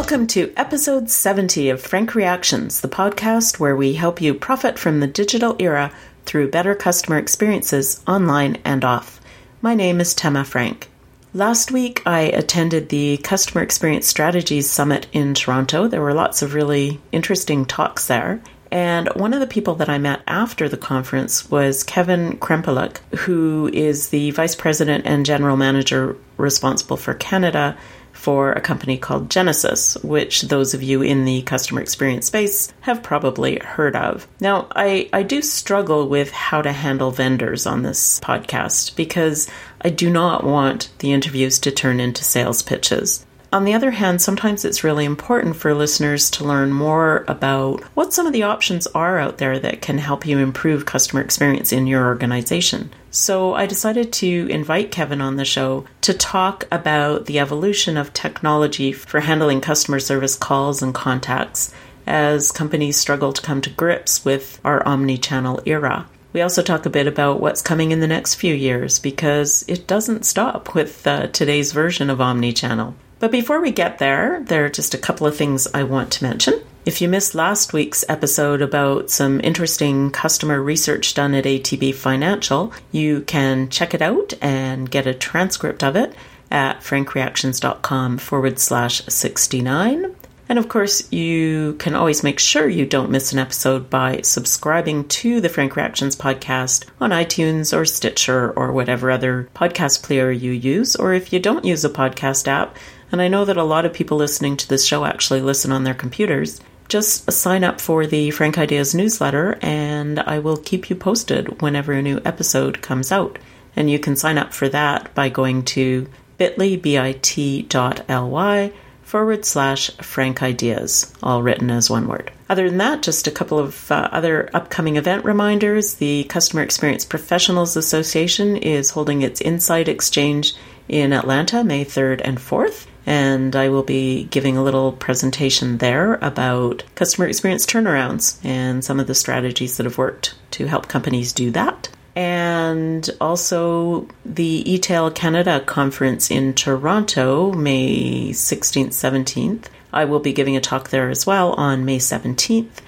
Welcome to episode 70 of Frank Reactions, the podcast where we help you profit from the digital era through better customer experiences online and off. My name is Tema Frank. Last week, I attended the Customer Experience Strategies Summit in Toronto. There were lots of really interesting talks there. And one of the people that I met after the conference was Kevin Krempulec, who is the Vice President and General Manager responsible for Canada for a company called Genesys, which those of you in the customer experience space have probably heard of. Now, I, I do struggle with how to handle vendors on this podcast because I do not want the interviews to turn into sales pitches. On the other hand, sometimes it's really important for listeners to learn more about what some of the options are out there that can help you improve customer experience in your organization. So I decided to invite Kevin on the show to talk about the evolution of technology for handling customer service calls and contacts as companies struggle to come to grips with our omni channel era. We also talk a bit about what's coming in the next few years because it doesn't stop with uh, today's version of omni channel. But before we get there, there are just a couple of things I want to mention. If you missed last week's episode about some interesting customer research done at ATB Financial, you can check it out and get a transcript of it at frankreactions.com forward slash 69. And of course, you can always make sure you don't miss an episode by subscribing to the Frank Reactions podcast on iTunes or Stitcher or whatever other podcast player you use. Or if you don't use a podcast app, and I know that a lot of people listening to this show actually listen on their computers. Just sign up for the Frank Ideas newsletter, and I will keep you posted whenever a new episode comes out. And you can sign up for that by going to bit.ly, bit.ly forward slash Frank Ideas, all written as one word. Other than that, just a couple of uh, other upcoming event reminders. The Customer Experience Professionals Association is holding its Insight Exchange in Atlanta May 3rd and 4th and I will be giving a little presentation there about customer experience turnarounds and some of the strategies that have worked to help companies do that. And also the eTail Canada conference in Toronto, May 16th, 17th. I will be giving a talk there as well on May 17th.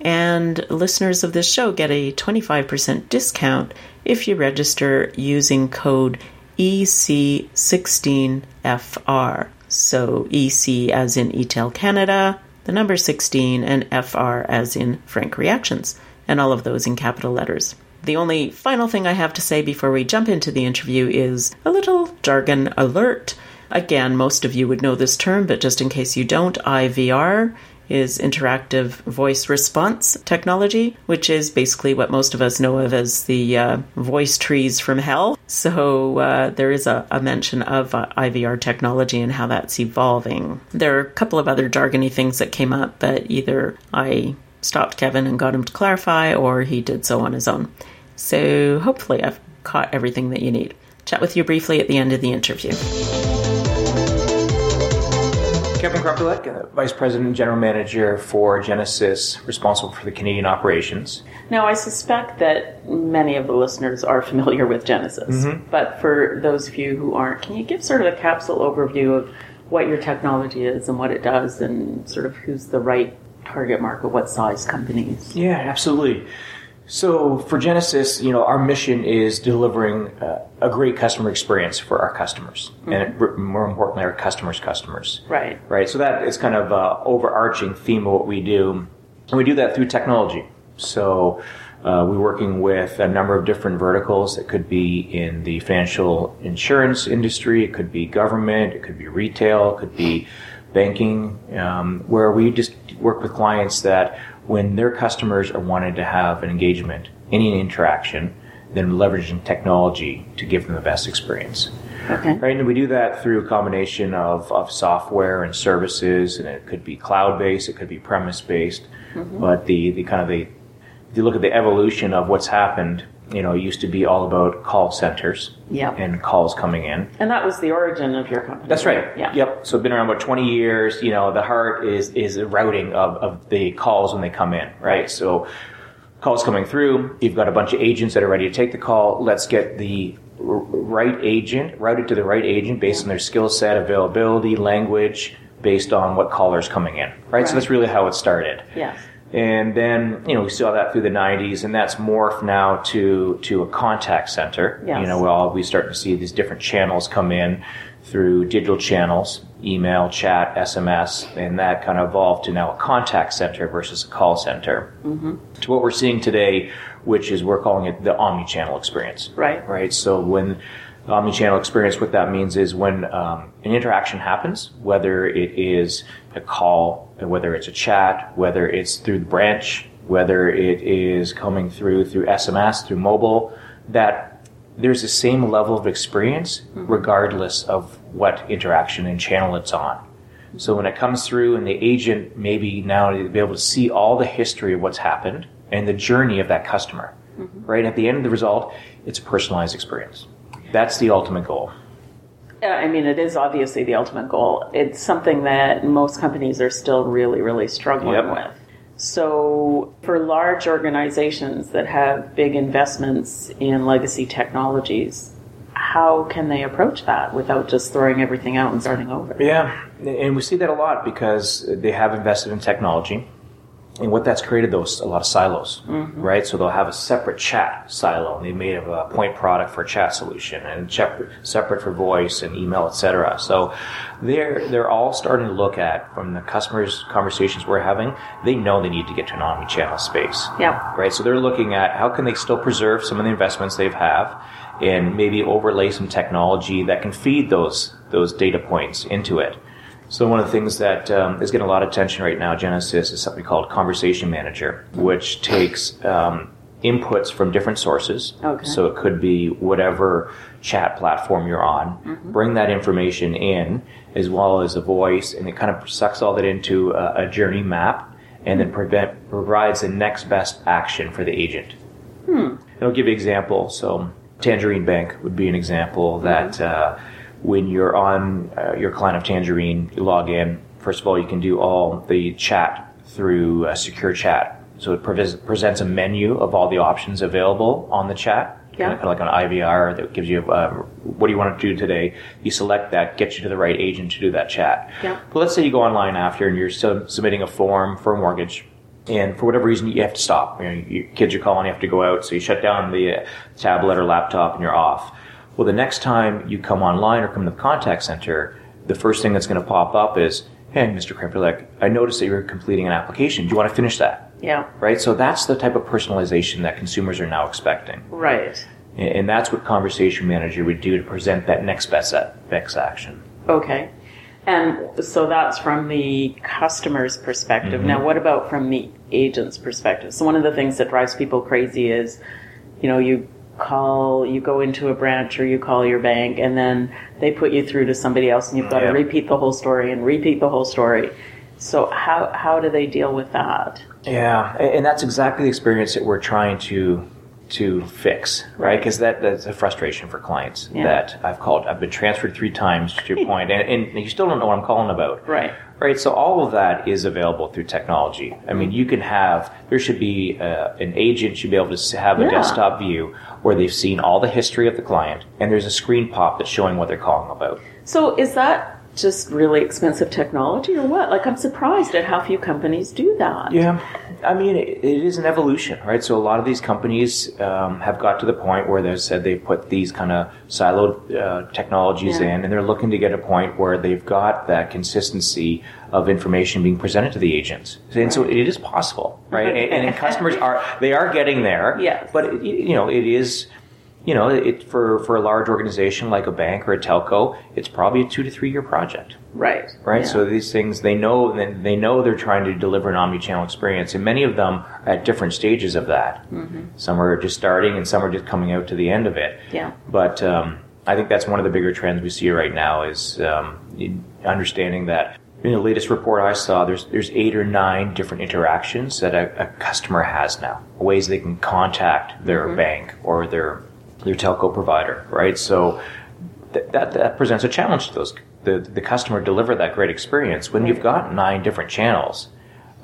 And listeners of this show get a 25% discount if you register using code EC16FR. So EC as in eTail Canada, the number 16, and FR as in Frank Reactions, and all of those in capital letters. The only final thing I have to say before we jump into the interview is a little jargon alert. Again, most of you would know this term, but just in case you don't, IVR is interactive voice response technology, which is basically what most of us know of as the uh, voice trees from hell. So uh, there is a, a mention of uh, IVR technology and how that's evolving. There are a couple of other jargony things that came up, but either I stopped Kevin and got him to clarify, or he did so on his own. So hopefully I've caught everything that you need. Chat with you briefly at the end of the interview. Kevin Krempulec, uh, Vice President and General Manager for Genesys, responsible for the Canadian operations. Now, I suspect that many of the listeners are familiar with Genesys, mm-hmm. but for those of you who aren't, can you give sort of a capsule overview of what your technology is and what it does, and sort of who's the right target market, what size companies? Yeah, absolutely. So for Genesys, you know, our mission is delivering uh, a great customer experience for our customers, mm-hmm. and more importantly, our customers' customers. Right. Right. So that is kind of a overarching theme of what we do, and we do that through technology. So. Uh, we're working with a number of different verticals. It could be in the financial insurance industry, it could be government, it could be retail, it could be banking, um, where we just work with clients that when their customers are wanting to have an engagement, any interaction, then leveraging technology to give them the best experience. Okay. Right, and we do that through a combination of, of software and services, and it could be cloud based, it could be premise based, mm-hmm. but the, the kind of the if you look at the evolution of what's happened you know, it used to be all about call centers yep. and calls coming in. And that was the origin of your company. That's right. Yeah. Yep. So it's been around about 20 years. You know, the heart is, is the routing of, of the calls when they come in, right? So calls coming through, you've got a bunch of agents that are ready to take the call. Let's get the right agent routed to the right agent based on their skill set, availability, language, based on what caller's coming in, right? So that's really how it started. Yes. And then, you know, we saw that through the 90s, and that's morphed now to, to a contact center. Yes. You know, well, we start to see these different channels come in through digital channels, email, chat, SMS, and that kind of evolved to now a contact center versus a call center. Mm-hmm. To what we're seeing today, which is we're calling it the omni-channel experience. Right. Right. So when omni-channel experience, what that means is when um, an interaction happens, whether it is a call, whether it's a chat, whether it's through the branch, whether it is coming through through SMS, through mobile, that there's the same level of experience regardless of what interaction and channel it's on. So when it comes through and the agent maybe now to be able to see all the history of what's happened and the journey of that customer, right? At the end of the result, it's a personalized experience. That's the ultimate goal. Yeah, I mean, it is obviously the ultimate goal. It's something that most companies are still really, really struggling Yep. with. So, for large organizations that have big investments in legacy technologies, how can they approach that without just throwing everything out and starting over? Yeah, and we see that a lot because they have invested in technology. And what that's created, though is a lot of silos, mm-hmm. right? So they'll have a separate chat silo, and they made of a point product for a chat solution, and separate, separate for voice and email, etc. So they're they're all starting to look at from the customers' conversations we're having. They know they need to get to an omni-channel space, Yeah. right? So they're looking at how can they still preserve some of the investments they've have, and maybe overlay some technology that can feed those those data points into it. So one of the things that um, is getting a lot of attention right now, Genesys, is something called Conversation Manager, which takes um, inputs from different sources. Okay. So it could be whatever chat platform you're on. Mm-hmm. Bring that information in, as well as a voice, and it kind of sucks all that into a, a journey map, and then prevent, provides the next best action for the agent. And I'll give you an example. So, Tangerine Bank would be an example that uh, when you're on uh, your client of Tangerine, you log in. First of all, you can do all the chat through a secure chat. So it previs- presents a menu of all the options available on the chat. Yeah. Kind of like an IVR that gives you uh, what do you want to do today. You select that, gets you to the right agent to do that chat. Yeah. But let's say you go online after and you're su- submitting a form for a mortgage and for whatever reason you have to stop. You know, your kids are calling, you have to go out, so you shut down the tablet or laptop and you're off. Well, the next time you come online or come to the contact center, the first thing that's going to pop up is, "Hey, Mr. Krempulec, I noticed that you're completing an application. Do you want to finish that?" Yeah. Right. So that's the type of personalization that consumers are now expecting, Right. and that's what Conversation Manager would do to present that next best best action. Okay. And so that's from the customer's perspective. Now, mm-hmm. what about from the agent's perspective? So, one of the things that drives people crazy is, you know, you call, you go into a branch or you call your bank, and then they put you through to somebody else, and you've got Yeah. to repeat the whole story and repeat the whole story. So, how, how do they deal with that? Yeah, and that's exactly the experience that we're trying to to fix, right? Because that that's a frustration for clients Yeah. that I've called. I've been transferred three times to your point, and, and you still don't know what I'm calling about. Right. Right. So all of that is available through technology. I mean, you can have there should be uh, an agent should be able to have a Yeah. desktop view where they've seen all the history of the client, and there's a screen pop that's showing what they're calling about. So, is that just really expensive technology or what? Like, I'm surprised at how few companies do that. Yeah, I mean, it, it is an evolution, right? So a lot of these companies um, have got to the point where they said they've put these kind of siloed uh, technologies Yeah. in, and they're looking to get a point where they've got that consistency of information being presented to the agents. And so it is possible, right? and, and customers are they are getting there. Yes. but it, you know, it is. You know, it for for a large organization like a bank or a telco, it's probably a two to three year project Right. right? Yeah. So these things they know they know they're trying to deliver an omni-channel experience, and many of them are at different stages of that. Mm-hmm. Some are just starting, and some are just coming out to the end of it. Yeah. But um, I think that's one of the bigger trends we see right now is um, understanding that. In the latest report I saw, there's there's eight or nine different interactions that a, a customer has now, ways they can contact their Mm-hmm. bank or their their telco provider, right? So th- that that presents a challenge to those the the customer deliver that great experience when you've got nine different channels.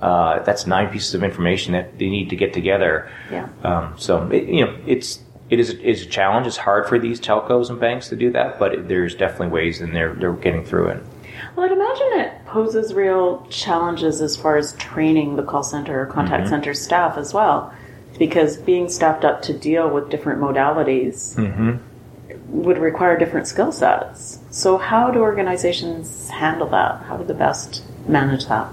Uh, that's nine pieces of information that they need to get together. Yeah. Um, so it, you know it's it is it is a challenge. It's hard for these telcos and banks to do that, but it, there's definitely ways, and they're they're getting through it. Well, I'd imagine it poses real challenges as far as training the call center or contact Mm-hmm. center staff as well, because being staffed up to deal with different modalities Mm-hmm. would require different skill sets. So, how do organizations handle that? How do the best manage that?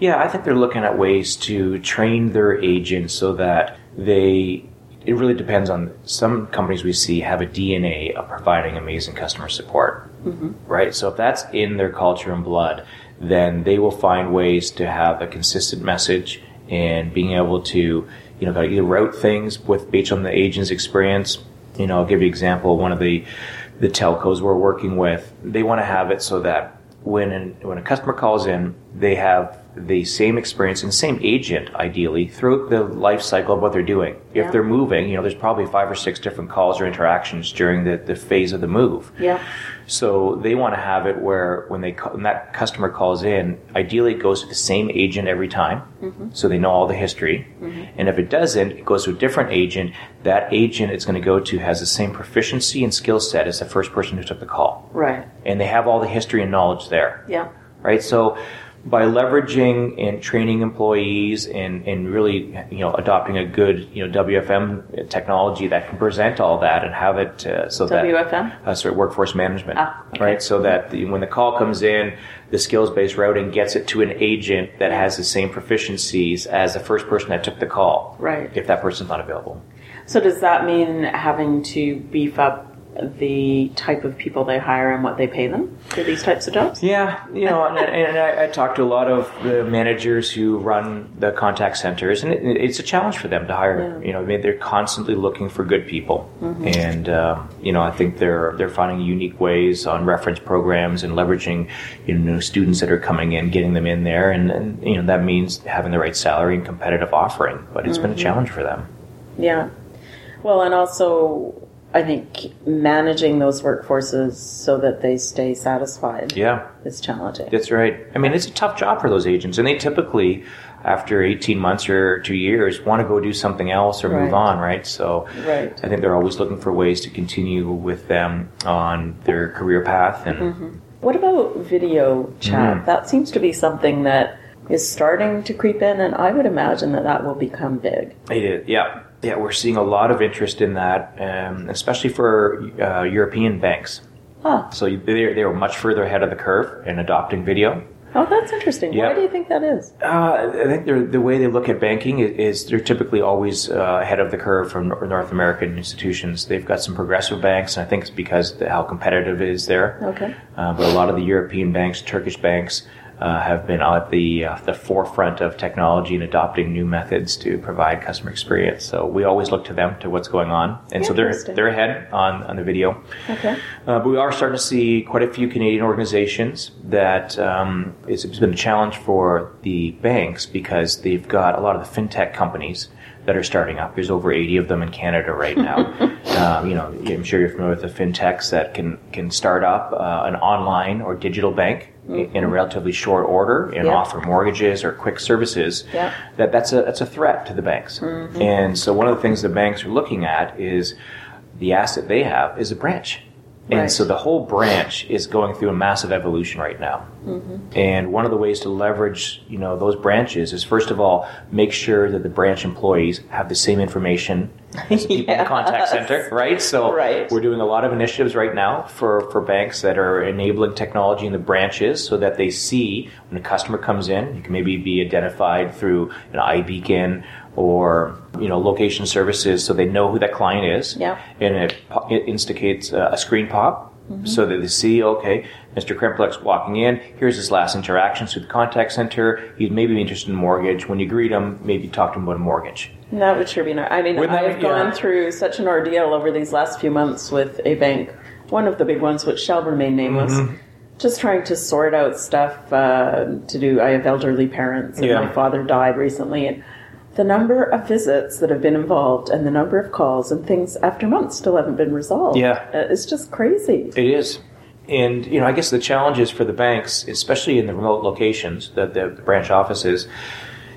Yeah, I think they're looking at ways to train their agents so that they. It really depends on some companies we see have a DNA of providing amazing customer support, right? So if that's in their culture and blood, then they will find ways to have a consistent message and being able to, you know, gotta either route things with based on the agent's experience. You know, I'll give you an example. One of the the telcos we're working with, they want to have it so that when an, when a customer calls in, they have the same experience and same agent, ideally, throughout the life cycle of what they're doing. If they're moving, you know, there's probably five or six different calls or interactions during the, the phase of the move. Yeah. So they want to have it where when they when that customer calls in, ideally it goes to the same agent every time, mm-hmm. so they know all the history. Mm-hmm. And if it doesn't, it goes to a different agent. That agent it's going to go to has the same proficiency and skill set as the first person who took the call, Right. and they have all the history and knowledge there Yeah. right? So by leveraging and training employees and, and really, you know, adopting a good, you know, WFM technology that can present all that and have it uh, so that WFM? uh, sort of workforce management, Ah, okay. right? So that the, when the call comes in, the skills-based routing gets it to an agent that has the same proficiencies as the first person that took the call, Right. If that person's not available. So, does that mean having to beef up the type of people they hire and what they pay them for these types of jobs? Yeah, you know, and, and I, I talk to a lot of the managers who run the contact centers, and it, it's a challenge for them to hire. Yeah. You know, I mean, they're constantly looking for good people, Mm-hmm. and uh, you know, I think they're they're finding unique ways on reference programs and leveraging you know students that are coming in, getting them in there, and, and you know that means having the right salary and competitive offering. But it's Mm-hmm. been a challenge for them. Yeah. Well, and also, I think managing those workforces so that they stay satisfied Yeah. is challenging. That's right. I mean, it's a tough job for those agents, and they typically, after 18 months or two years, want to go do something else or move Right. on, right? So Right. I think they're always looking for ways to continue with them on their career path. And Mm-hmm. What about video chat? Mhm. That seems to be something that is starting to creep in, and I would imagine that that will become big. it is, yeah. Yeah, we're seeing a lot of interest in that, um, especially for uh, European banks. Ah, So they they were much further ahead of the curve in adopting video. oh, that's interesting. Yeah. Why do you think that is? Uh, I think they're, the way they look at banking is, is they're typically always uh, ahead of the curve from North American institutions. They've got some progressive banks, and I think it's because of how competitive it is there. Okay. Uh, but a lot of the European banks, Turkish banks, uh, have been at the uh, the forefront of technology and adopting new methods to provide customer experience. So we always look to them to what's going on, and so they're they're ahead on on the video. Okay. Uh, but we are starting to see quite a few Canadian organizations that um, it's, it's been a challenge for the banks because they've got a lot of the fintech companies that are starting up. There's over 80 of them in Canada right now. um, you know, I'm sure you're familiar with the fintechs that can can start up uh, an online or digital bank i- in a relatively short order and Yeah. offer mortgages or quick services. Yeah. That that's a that's a threat to the banks. And so one of the things the banks are looking at is the asset they have is a branch. And Right. so the whole branch is going through a massive evolution right now. Mm-hmm. And one of the ways to leverage, you know, those branches is first of all make sure that the branch employees have the same information as the people in the contact center, right? So Right. we're doing a lot of initiatives right now for, for banks that are enabling technology in the branches so that they see when a customer comes in, you can maybe be identified through an iBeacon or you know location services so they know who that client is Yeah. and it, it instigates a screen pop so that they see, okay, Mr. Krempulec's walking in, here's his last interactions with the contact center. He's maybe interested in mortgage. When you greet him, maybe talk to him about a mortgage. That would sure be nice. I mean, Wouldn't I've gone yeah. through such an ordeal over these last few months with a bank, one of the big ones, which shall remain nameless. Mm-hmm. Just trying to sort out stuff uh, to do. I have elderly parents, and Yeah. my father died recently, and the number of visits that have been involved, and the number of calls and things after months still haven't been resolved. Yeah. uh, it's just crazy. It is. And, you know, I guess the challenge is for the banks, especially in the remote locations, the, the branch offices,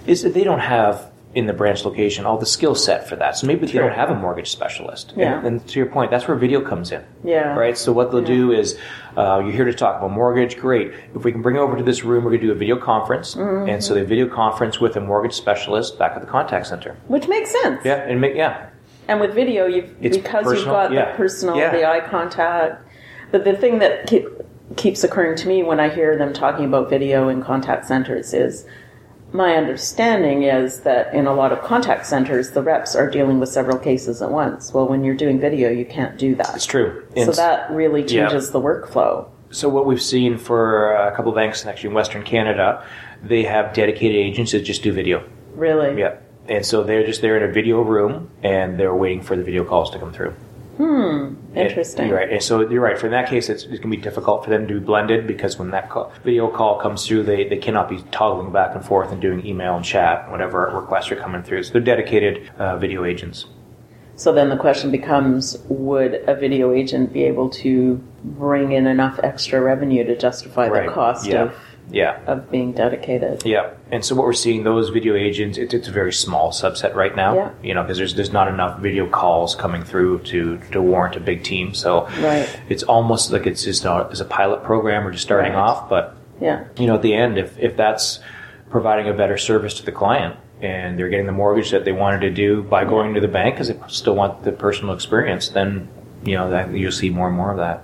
is that they don't have in the branch location all the skill set for that. So maybe they don't have a mortgage specialist. Yeah. And, and to your point, that's where video comes in. Yeah. Right. So what they'll do is, uh, you're here to talk about mortgage. Great. If we can bring over to this room, we're going to do a video conference. Mm-hmm. And so they video conference with a mortgage specialist back at the contact center. Which makes sense. Yeah. And make yeah. And with video, you've It's because you've got yeah. the personal, Yeah. the eye contact. But the thing that keep, keeps occurring to me when I hear them talking about video in contact centers is my understanding is that in a lot of contact centers, the reps are dealing with several cases at once. Well, when you're doing video, you can't do that. It's true. So that really Yeah. changes the workflow. So what we've seen for a couple of banks actually in Western Canada, they have dedicated agents that just do video. Really. Yeah. And so they're just there in a video room and they're waiting for the video calls to come through. Interesting. You're right. And so you're right. For in that case, it's, it's going to be difficult for them to be blended because when that call, video call comes through, they, they cannot be toggling back and forth and doing email and chat, whatever requests are coming through. So they're dedicated uh, video agents. So then the question becomes would a video agent be able to bring in enough extra revenue to justify Right. the cost Yeah. of, Yeah. of being dedicated? Yeah, and so what we're seeing those video agents, it's, it's a very small subset right now. Yeah. You know, because there's there's not enough video calls coming through to to warrant a big team. So Right. it's almost like it's just a, it's a pilot program. We're just starting Right. off, but Yeah. you know, at the end, if if that's providing a better service to the client and they're getting the mortgage that they wanted to do by going to the bank because they still want the personal experience, then you know that you'll see more and more of that.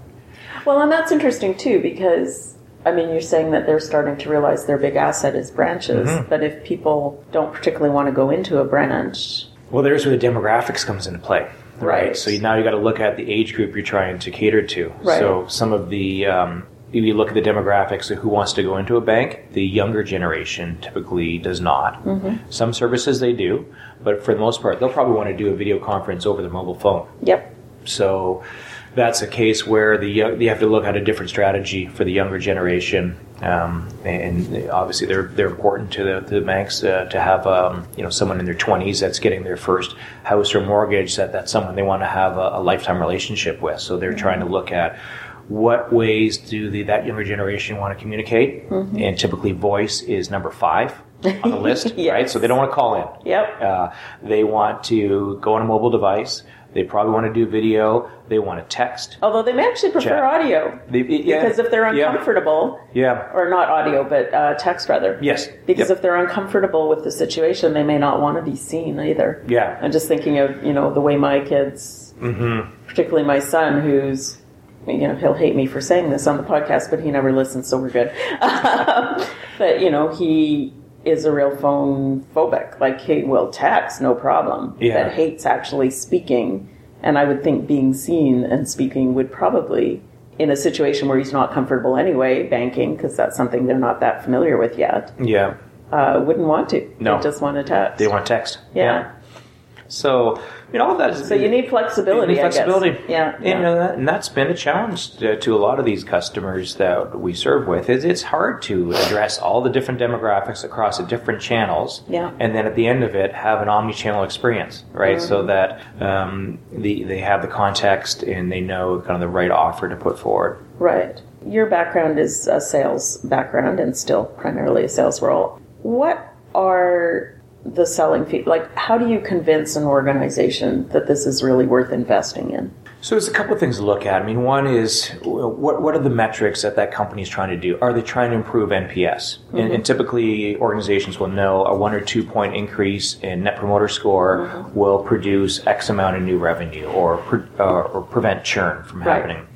Well, and that's interesting too because I mean, you're saying that they're starting to realize their big asset is branches, Mm-hmm. but if people don't particularly want to go into a branch, Well, there's where the demographics comes into play, Right. So now you got to look at the age group you're trying to cater to. Right. So some of the um, if you look at the demographics of who wants to go into a bank, the younger generation typically does not. Mm-hmm. Some services they do, but for the most part, they'll probably want to do a video conference over the mobile phone. yep, So that's a case where the young- you have to look at a different strategy for the younger generation, um, and obviously they're they're important to the, to the banks uh, to have um, you know someone in their twenties that's getting their first house or mortgage that that's someone they want to have a, a lifetime relationship with. So they're trying to look at what ways do the, that younger generation want to communicate, and typically voice is number five on the list, Yes. right? So they don't want to call in. yep, Uh, they want to go on a mobile device. They probably want to do video. They want to text. Although they may actually prefer Chat. audio They- yeah, because if they're uncomfortable, Yeah. or not audio, but uh, text rather. Yes. Because Yep. if they're uncomfortable with the situation, they may not want to be seen either. Yeah. I'm just thinking of you know the way my kids, Mm-hmm. particularly my son, who's you know he'll hate me for saying this on the podcast, but he never listens, so we're good. but you know he is a real phone phobic. Like he will text, no problem, Yeah. but hates actually speaking. And I would think being seen and speaking would probably. In a situation where he's not comfortable anyway, banking, because that's something they're not that familiar with yet, Yeah. uh, wouldn't want to. No. They just want to text. They want text. Yeah. So, all of that is. So you need flexibility. You need I guess. flexibility. Yeah. And, yeah. uh, that, and that's been a challenge to, to a lot of these customers that we serve with. Is it's hard to address all the different demographics across the different channels. Yeah. And then at the end of it, have an omni-channel experience, right? So Mm-hmm. that um, the, they have the context and they know kind of the right offer to put forward. Right. Your background is a sales background and still primarily a sales role. What are the selling fee? Like, how do you convince an organization that this is really worth investing in? So there's a couple of things to look at. I mean, one is what what are the metrics that that company is trying to do? Are they trying to improve NPS? And, and typically, organizations will know a one or two point increase in Net Promoter Score will produce X amount of new revenue or pre, uh, or prevent churn from Right. happening.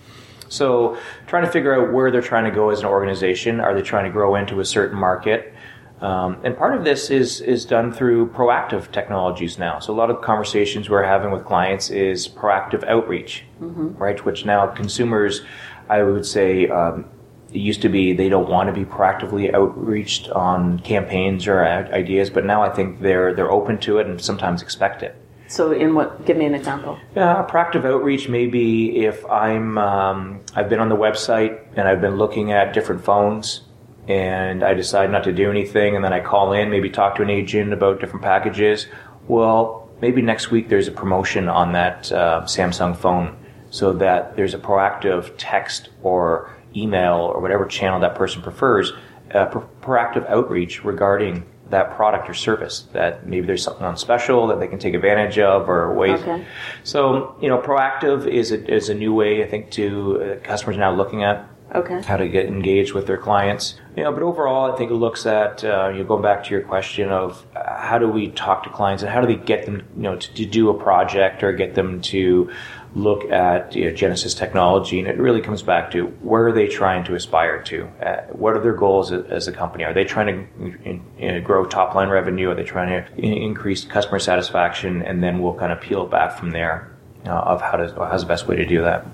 So trying to figure out where they're trying to go as an organization. Are they trying to grow into a certain market? Um, and part of this is is done through proactive technologies now. So a lot of conversations we're having with clients is proactive outreach, right? Which now consumers, I would say, um, it used to be they don't want to be proactively outreached on campaigns or ideas, but now I think they're they're open to it and sometimes expect it. So, in what? Give me an example. Yeah, proactive outreach maybe if I'm um, I've been on the website and I've been looking at different phones and I decide not to do anything and then I call in, maybe talk to an agent about different packages. Well, maybe next week there's a promotion on that uh, Samsung phone so that there's a proactive text or email or whatever channel that person prefers, uh, pro- proactive outreach regarding that product or service that maybe there's something on special that they can take advantage of or ways. Okay. So you know, proactive is a, is a new way I think to uh, customers now looking at Okay. how to get engaged with their clients. You know, but overall, I think it looks at uh, you know, going back to your question of uh, how do we talk to clients and how do we get them, you know, to, to do a project or get them to look at you know, Genesys technology, and it really comes back to where are they trying to aspire to? Uh, what are their goals as, a company? Are they trying to in, in, grow top line revenue? Are they trying to in- increase customer satisfaction? And then we'll kind of peel back from there uh, of how to how's the best way to do that.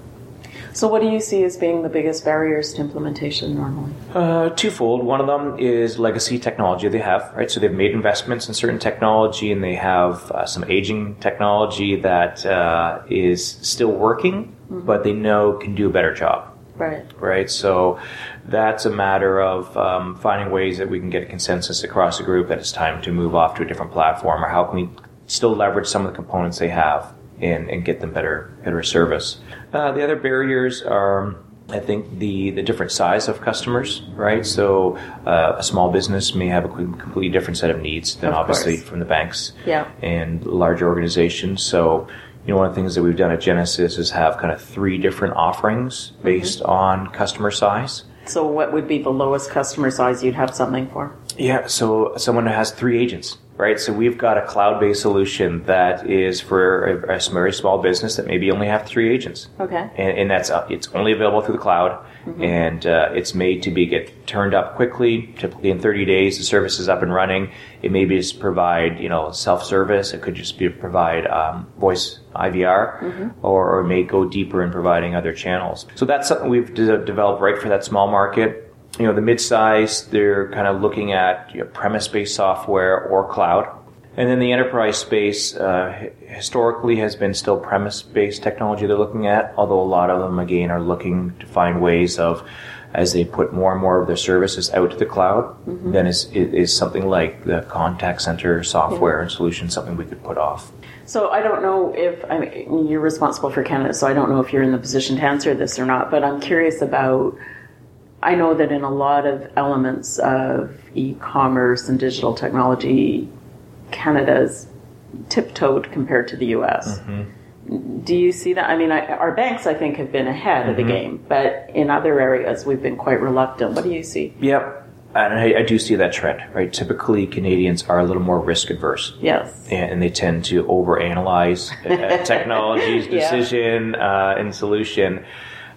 So, what do you see as being the biggest barriers to implementation normally? Uh, twofold. One of them is legacy technology they have, right? So they've made investments in certain technology and they have uh, some aging technology that uh, is still working, mm-hmm. but they know can do a better job. Right. Right. So that's a matter of um, finding ways that we can get a consensus across the group that it's time to move off to a different platform, or how can we still leverage some of the components they have and, and get them better better service. Uh, the other barriers are, I think, the, the different size of customers, right? So uh, a small business may have a completely different set of needs than of obviously from the banks yeah. and larger organizations. So you know, one of the things that we've done at Genesys is have kind of three different offerings based mm-hmm. on customer size. So, what would be the lowest customer size you'd have something for? Yeah, so someone who has three agents right? So we've got a cloud-based solution that is for a, a very small business that maybe only have three agents. Okay. And, and that's uh, it's only available through the cloud, mm-hmm. and uh, it's made to be get turned up quickly. Typically in 30 days, the service is up and running. It may be just provide you know self-service. It could just be provide um, voice IVR, mm-hmm. or, or, may go deeper in providing other channels. So that's something we've de- developed right for that small market you know, the mid-size, they're kind of looking at you know, premise-based software or cloud. And then the enterprise space uh, historically has been still premise-based technology they're looking at, although a lot of them, again, are looking to find ways of, as they put more and more of their services out to the cloud, mm-hmm. then is, is something like the contact center software yeah. and solution something we could put off. So I don't know if I mean, you're responsible for Canada, so I don't know if you're in the position to answer this or not, but I'm curious about I know that in a lot of elements of e-commerce and digital technology, Canada's tiptoed compared to the U.S. Mm-hmm. Do you see that? I mean, I, our banks, I think, have been ahead mm-hmm. of the mm-hmm. game, but in other areas, we've been quite reluctant. What do you see? Yep. And I, I, do see that trend, right? Typically, Canadians are a little more risk adverse. Yes. And, and they tend to overanalyze technology's decision yeah. uh, and solution.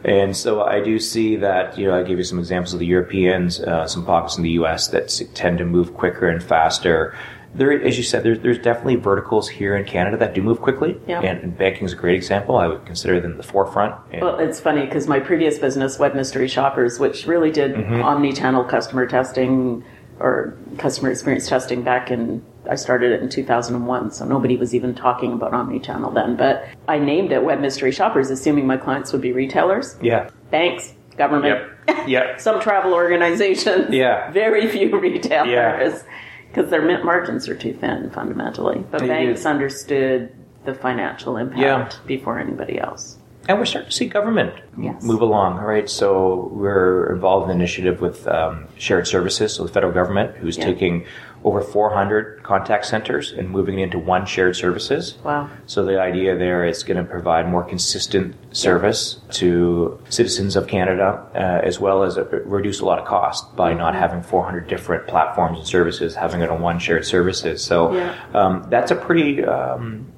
And so I do see that, you know, I gave you some examples of the Europeans, uh, some pockets in the US that tend to move quicker and faster. There, as you said, there's, there's definitely verticals here in Canada that do move quickly. Yeah. And, and banking is a great example. I would consider them the forefront. And well, it's funny because my previous business, Web Mystery Shoppers, which really did mm-hmm. omni-channel customer testing or customer experience testing back in I started it in 2001, so nobody was even talking about omni-channel then. But I named it Web Mystery Shoppers, assuming my clients would be retailers, yeah, banks, government, yep, yep. some travel organizations, yeah, very few retailers, because yeah. their mint margins are too thin fundamentally. But they banks understood the financial impact yeah. before anybody else. And we're starting to see government yes. move along, right? So we're involved in an initiative with um, shared services, so the federal government, who's yeah. taking over 400 contact centers and moving it into one shared services. Wow. So the idea there is going to provide more consistent service to citizens of Canada, uh, as well as reduce a lot of cost by mm-hmm. not having 400 different platforms and services, having it on one shared services. So yeah. um, that's a pretty um,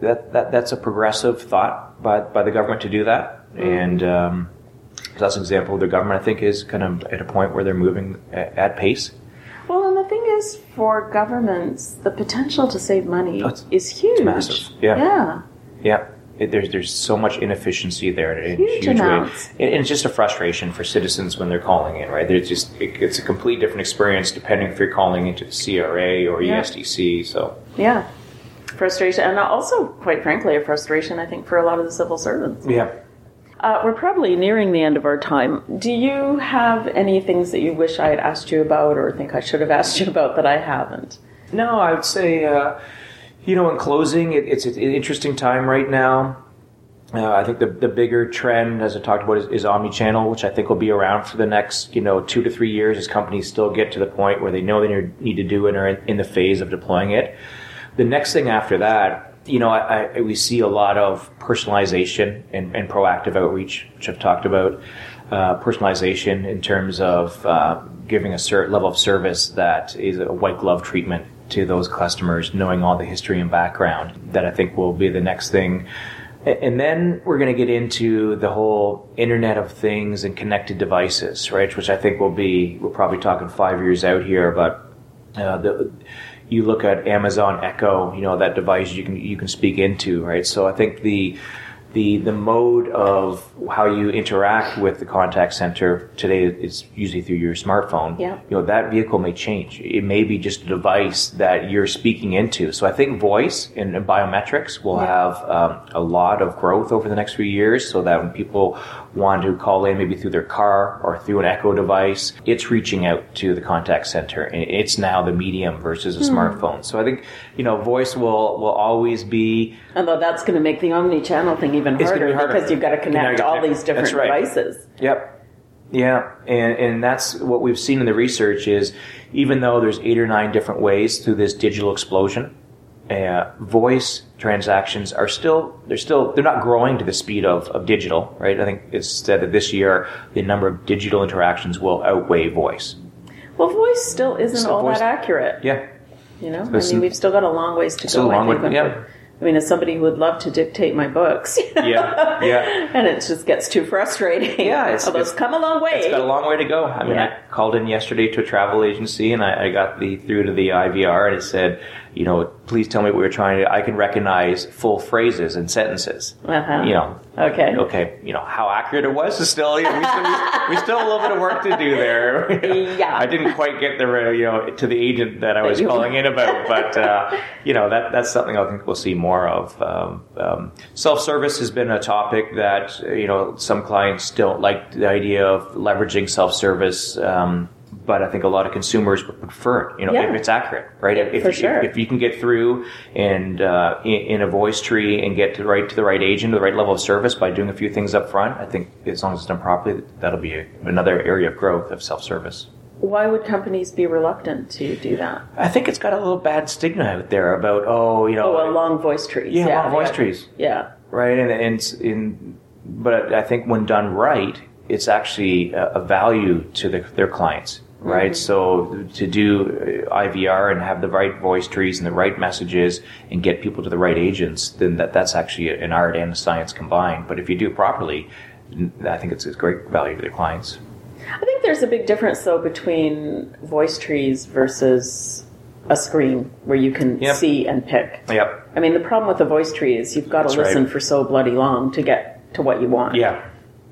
that, that that's a progressive thought by by the government to do that, mm-hmm. and um, that's an example of the government. I think is kind of at a point where they're moving at, at pace. Well, and the thing is, for governments, the potential to save money oh, is huge. massive. Yeah. Yeah. Yeah. It, there's there's so much inefficiency there in huge, huge amounts. way, and, it's just a frustration for citizens when they're calling in. Right? There's just it, it's a complete different experience depending if you're calling into the CRA or yeah. ESDC. So yeah, frustration, and also, quite frankly, a frustration. I think for a lot of the civil servants. Yeah. Uh, we're probably nearing the end of our time. Do you have any things that you wish I had asked you about or think I should have asked you about that I haven't? No, I would say, uh, you know, in closing, it, it's an interesting time right now. Uh, I think the, the bigger trend, as I talked about, is, is omni-channel, which I think will be around for the next, you know, two to three years as companies still get to the point where they know they need to do it or in, in the phase of deploying it. The next thing after that, you know, I, I, we see a lot of personalization and, and, proactive outreach, which I've talked about. Uh, personalization in terms of uh, giving a certain level of service that is a white glove treatment to those customers, knowing all the history and background. That I think will be the next thing and then we're going to get into the whole Internet of Things and connected devices, right? Which I think will be, we're probably talking five years out here, but uh, the, you look at Amazon Echo, you know, that device you can, you can speak into, right? So I think the, the the mode of how you interact with the contact center today is usually through your smartphone. Yeah. You know that vehicle may change. It may be just a device that you're speaking into. So I think voice and, and biometrics will yeah. have um, a lot of growth over the next few years. So that when people want to call in, maybe through their car or through an Echo device, it's reaching out to the contact center. And it's now the medium versus a mm. smartphone. So I think you know voice will will always be. Although that's going to make the omni-channel thing even harder, be harder. because you've got to connect all these different right. devices. Yep. Yeah, and, and that's what we've seen in the research is even though there's eight or nine different ways through this digital explosion, uh, voice transactions are still they're still they're not growing to the speed of, of digital, right? I think it's said that this year the number of digital interactions will outweigh voice. Well, voice still isn't still all voice, that accurate. Yeah. You know, I mean, we've still got a long ways to go. I think, way, yeah. I mean, as somebody who would love to dictate my books, yeah, yeah, and it just gets too frustrating. Yeah, it's, Although it's, come a long way. It's got a long way to go. I mean, yeah. I called in yesterday to a travel agency, and I, I got the through to the IVR, and it said, you know, please tell me what you're trying to. I can recognize full phrases and sentences. Uh-huh. You know, okay, okay. You know how accurate it was is still. You know, we, still we, still have a little bit of work to do there. yeah, I didn't quite get the you know to the agent that I was calling in about, but uh, you know that that's something I think we'll see more of. Um, um, Self service has been a topic that you know some clients don't like the idea of leveraging self service. Um, but I think a lot of consumers would prefer it. You know, yeah. if it's accurate, right? If, For sure. if, if you can get through and uh, in, in, a voice tree and get to the right to the right agent, the right level of service by doing a few things up front, I think as long as it's done properly, that'll be a, another area of growth of self service. Why would companies be reluctant to do that? I think it's got a little bad stigma out there about oh, you know, oh, long voice trees. Yeah, yeah long voice trees. Yeah, right, and and in, but I think when done right, it's actually a, a value to the, their clients right? So to do uh, IVR and have the right voice trees and the right messages and get people to the right agents, then that, that's actually an art and a science combined. But if you do it properly, I think it's a great value to the clients. I think there's a big difference though between voice trees versus a screen where you can yep. see and pick. Yep. I mean, the problem with the voice tree is you've got to that's listen right. for so bloody long to get to what you want. Yeah.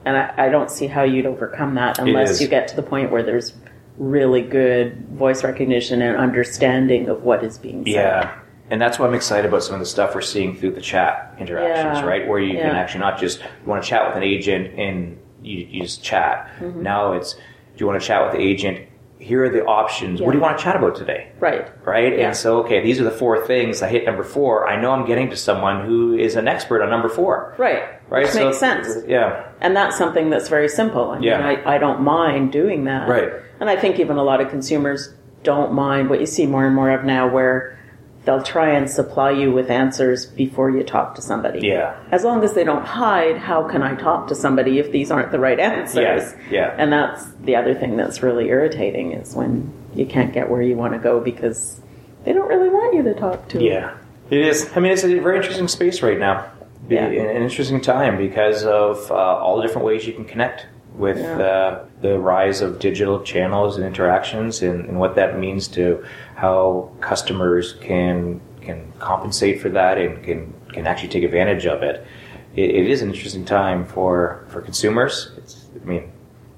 And I, I don't see how you'd overcome that unless you get to the point where there's really good voice recognition and understanding of what is being said. Yeah. And that's why I'm excited about some of the stuff we're seeing through the chat interactions, yeah. right? Where you yeah. can actually not just you want to chat with an agent and you, you just chat. Mm-hmm. Now it's do you want to chat with the agent? Here are the options. Yeah. What do you want to chat about today? Right. Right? And so, okay, these are the four things. I hit number four. I know I'm getting to someone who is an expert on number four. Right. Right. Which so, makes sense. Yeah. And that's something that's very simple. I mean, yeah. I, I don't mind doing that. Right and I think even a lot of consumers don't mind what you see more and more of now where they'll try and supply you with answers before you talk to somebody. Yeah. As long as they don't hide, how can I talk to somebody if these aren't the right answers? Yeah. yeah. And that's the other thing that's really irritating is when you can't get where you want to go because they don't really want you to talk to. Yeah. It is. I mean, it's a very interesting space right now. Yeah. An interesting time because of uh, all the different ways you can connect with yeah. uh, the rise of digital channels and interactions and, and, what that means to how customers can can compensate for that and can can actually take advantage of it. it, it is an interesting time for for consumers. It's, I mean,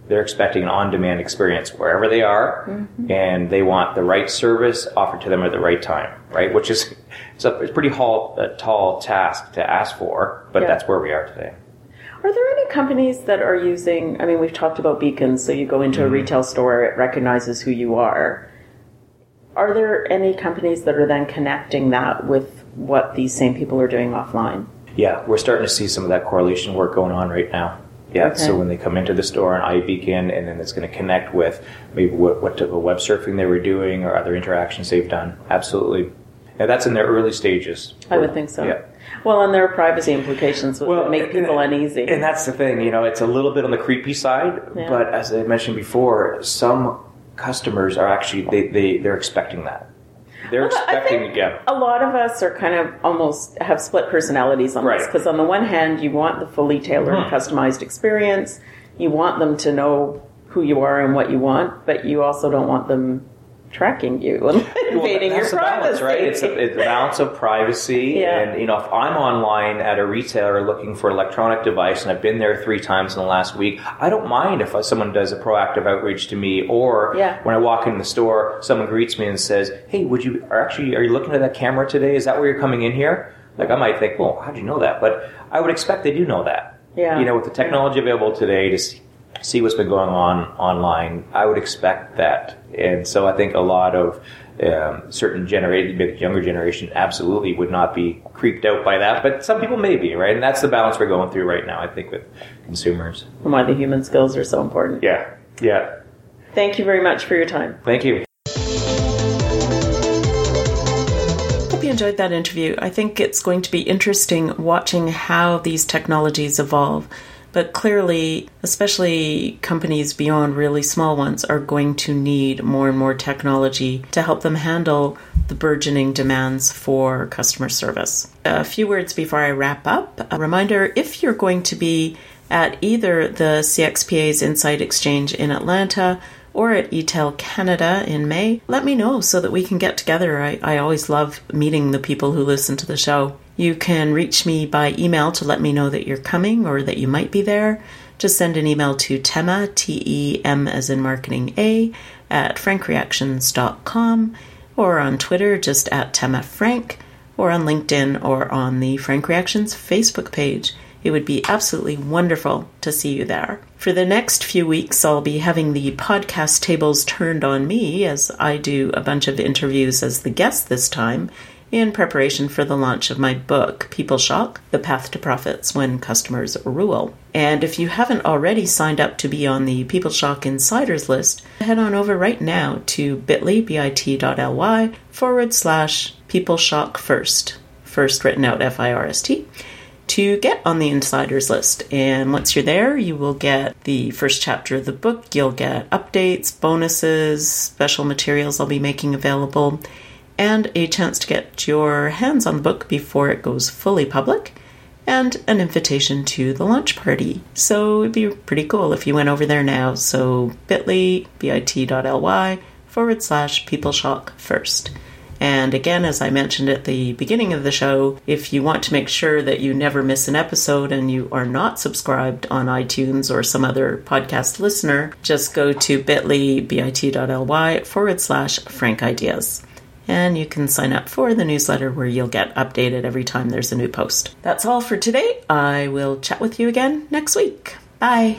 they're expecting an on-demand experience wherever they are, mm-hmm. and they want the right service offered to them at the right time, right? Which is it's a, it's pretty tall, a tall task to ask for, but yeah. that's where we are today. Are there any companies that are using? I mean, we've talked about beacons, so you go into mm-hmm. a retail store, it recognizes who you are. Are there any companies that are then connecting that with what these same people are doing offline? Yeah, we're starting to see some of that correlation work going on right now. Yeah, Okay. so when they come into the store on iBeacon, and then it's going to connect with maybe what, what type of web surfing they were doing or other interactions they've done. Absolutely. Yeah, that's in their early stages. I would think so. Yeah. Well, and there are privacy implications which would make people uneasy. And that's the thing, you know, it's a little bit on the creepy side, Yeah. but as I mentioned before, some customers are actually they, they they're expecting that. They're Well, expecting think yeah. a lot of us are kind of almost have split personalities on this because on the one hand you want the fully tailored Mhm. customized experience you want them to know who you are and what you want but you also don't want them tracking you and invading your the balance, privacy right? It's a, it's a balance of privacy, Yeah. and you know, if I'm online at a retailer looking for an electronic device, and I've been there three times in the last week, I don't mind if someone does a proactive outreach to me, or Yeah. when I walk in the store, someone greets me and says, "Hey, would you are actually are you looking at that camera today? Is that where you're coming in here?" Like I might think, "Well, how do you know that?" But I would expect they do know that. Yeah. You know, with the technology available today to see, see what's been going on online, I would expect that. And so I think a lot of um, certain generated, maybe younger generation, absolutely would not be creeped out by that. But some people may be, right? And that's the balance we're going through right now, I think, with consumers. and why the human skills are so important Yeah. Yeah. thank you very much for your time Thank you. Hope you enjoyed that interview. I think it's going to be interesting watching how these technologies evolve. But clearly, especially companies beyond really small ones are going to need more and more technology to help them handle the burgeoning demands for customer service. A few words before I wrap up. A reminder if you're going to be at either the CXPA's Insight Exchange in Atlanta or at eTail Canada in May, let me know so that we can get together. I, I always love meeting the people who listen to the show. You can reach me by email to let me know that you're coming or that you might be there. Just send an email to Tema, T E M as in marketing A, at frankreactions.com or on Twitter just at Tema Frank or on LinkedIn or on the Frank Reactions Facebook page. It would be absolutely wonderful to see you there. For the next few weeks, I'll be having the podcast tables turned on me as I do a bunch of interviews as the guest this time in preparation for the launch of my book, People Shock The Path to Profits When Customers Rule. And if you haven't already signed up to be on the People Shock Insiders list, head on over right now to bit.ly, bit.ly forward slash People Shock First. First written out F I R S T to get on the insiders list. And once you're there, you will get the first chapter of the book. You'll get updates, bonuses, special materials I'll be making available, and a chance to get your hands on the book before it goes fully public, and an invitation to the launch party. So it'd be pretty cool if you went over there now. So bit.ly, bit.ly forward slash people shock first. And again, as I mentioned at the beginning of the show, if you want to make sure that you never miss an episode and you are not subscribed on iTunes or some other podcast listener, just go to bit.ly, bit.ly forward slash frank ideas. And you can sign up for the newsletter where you'll get updated every time there's a new post. That's all for today. I will chat with you again next week. Bye.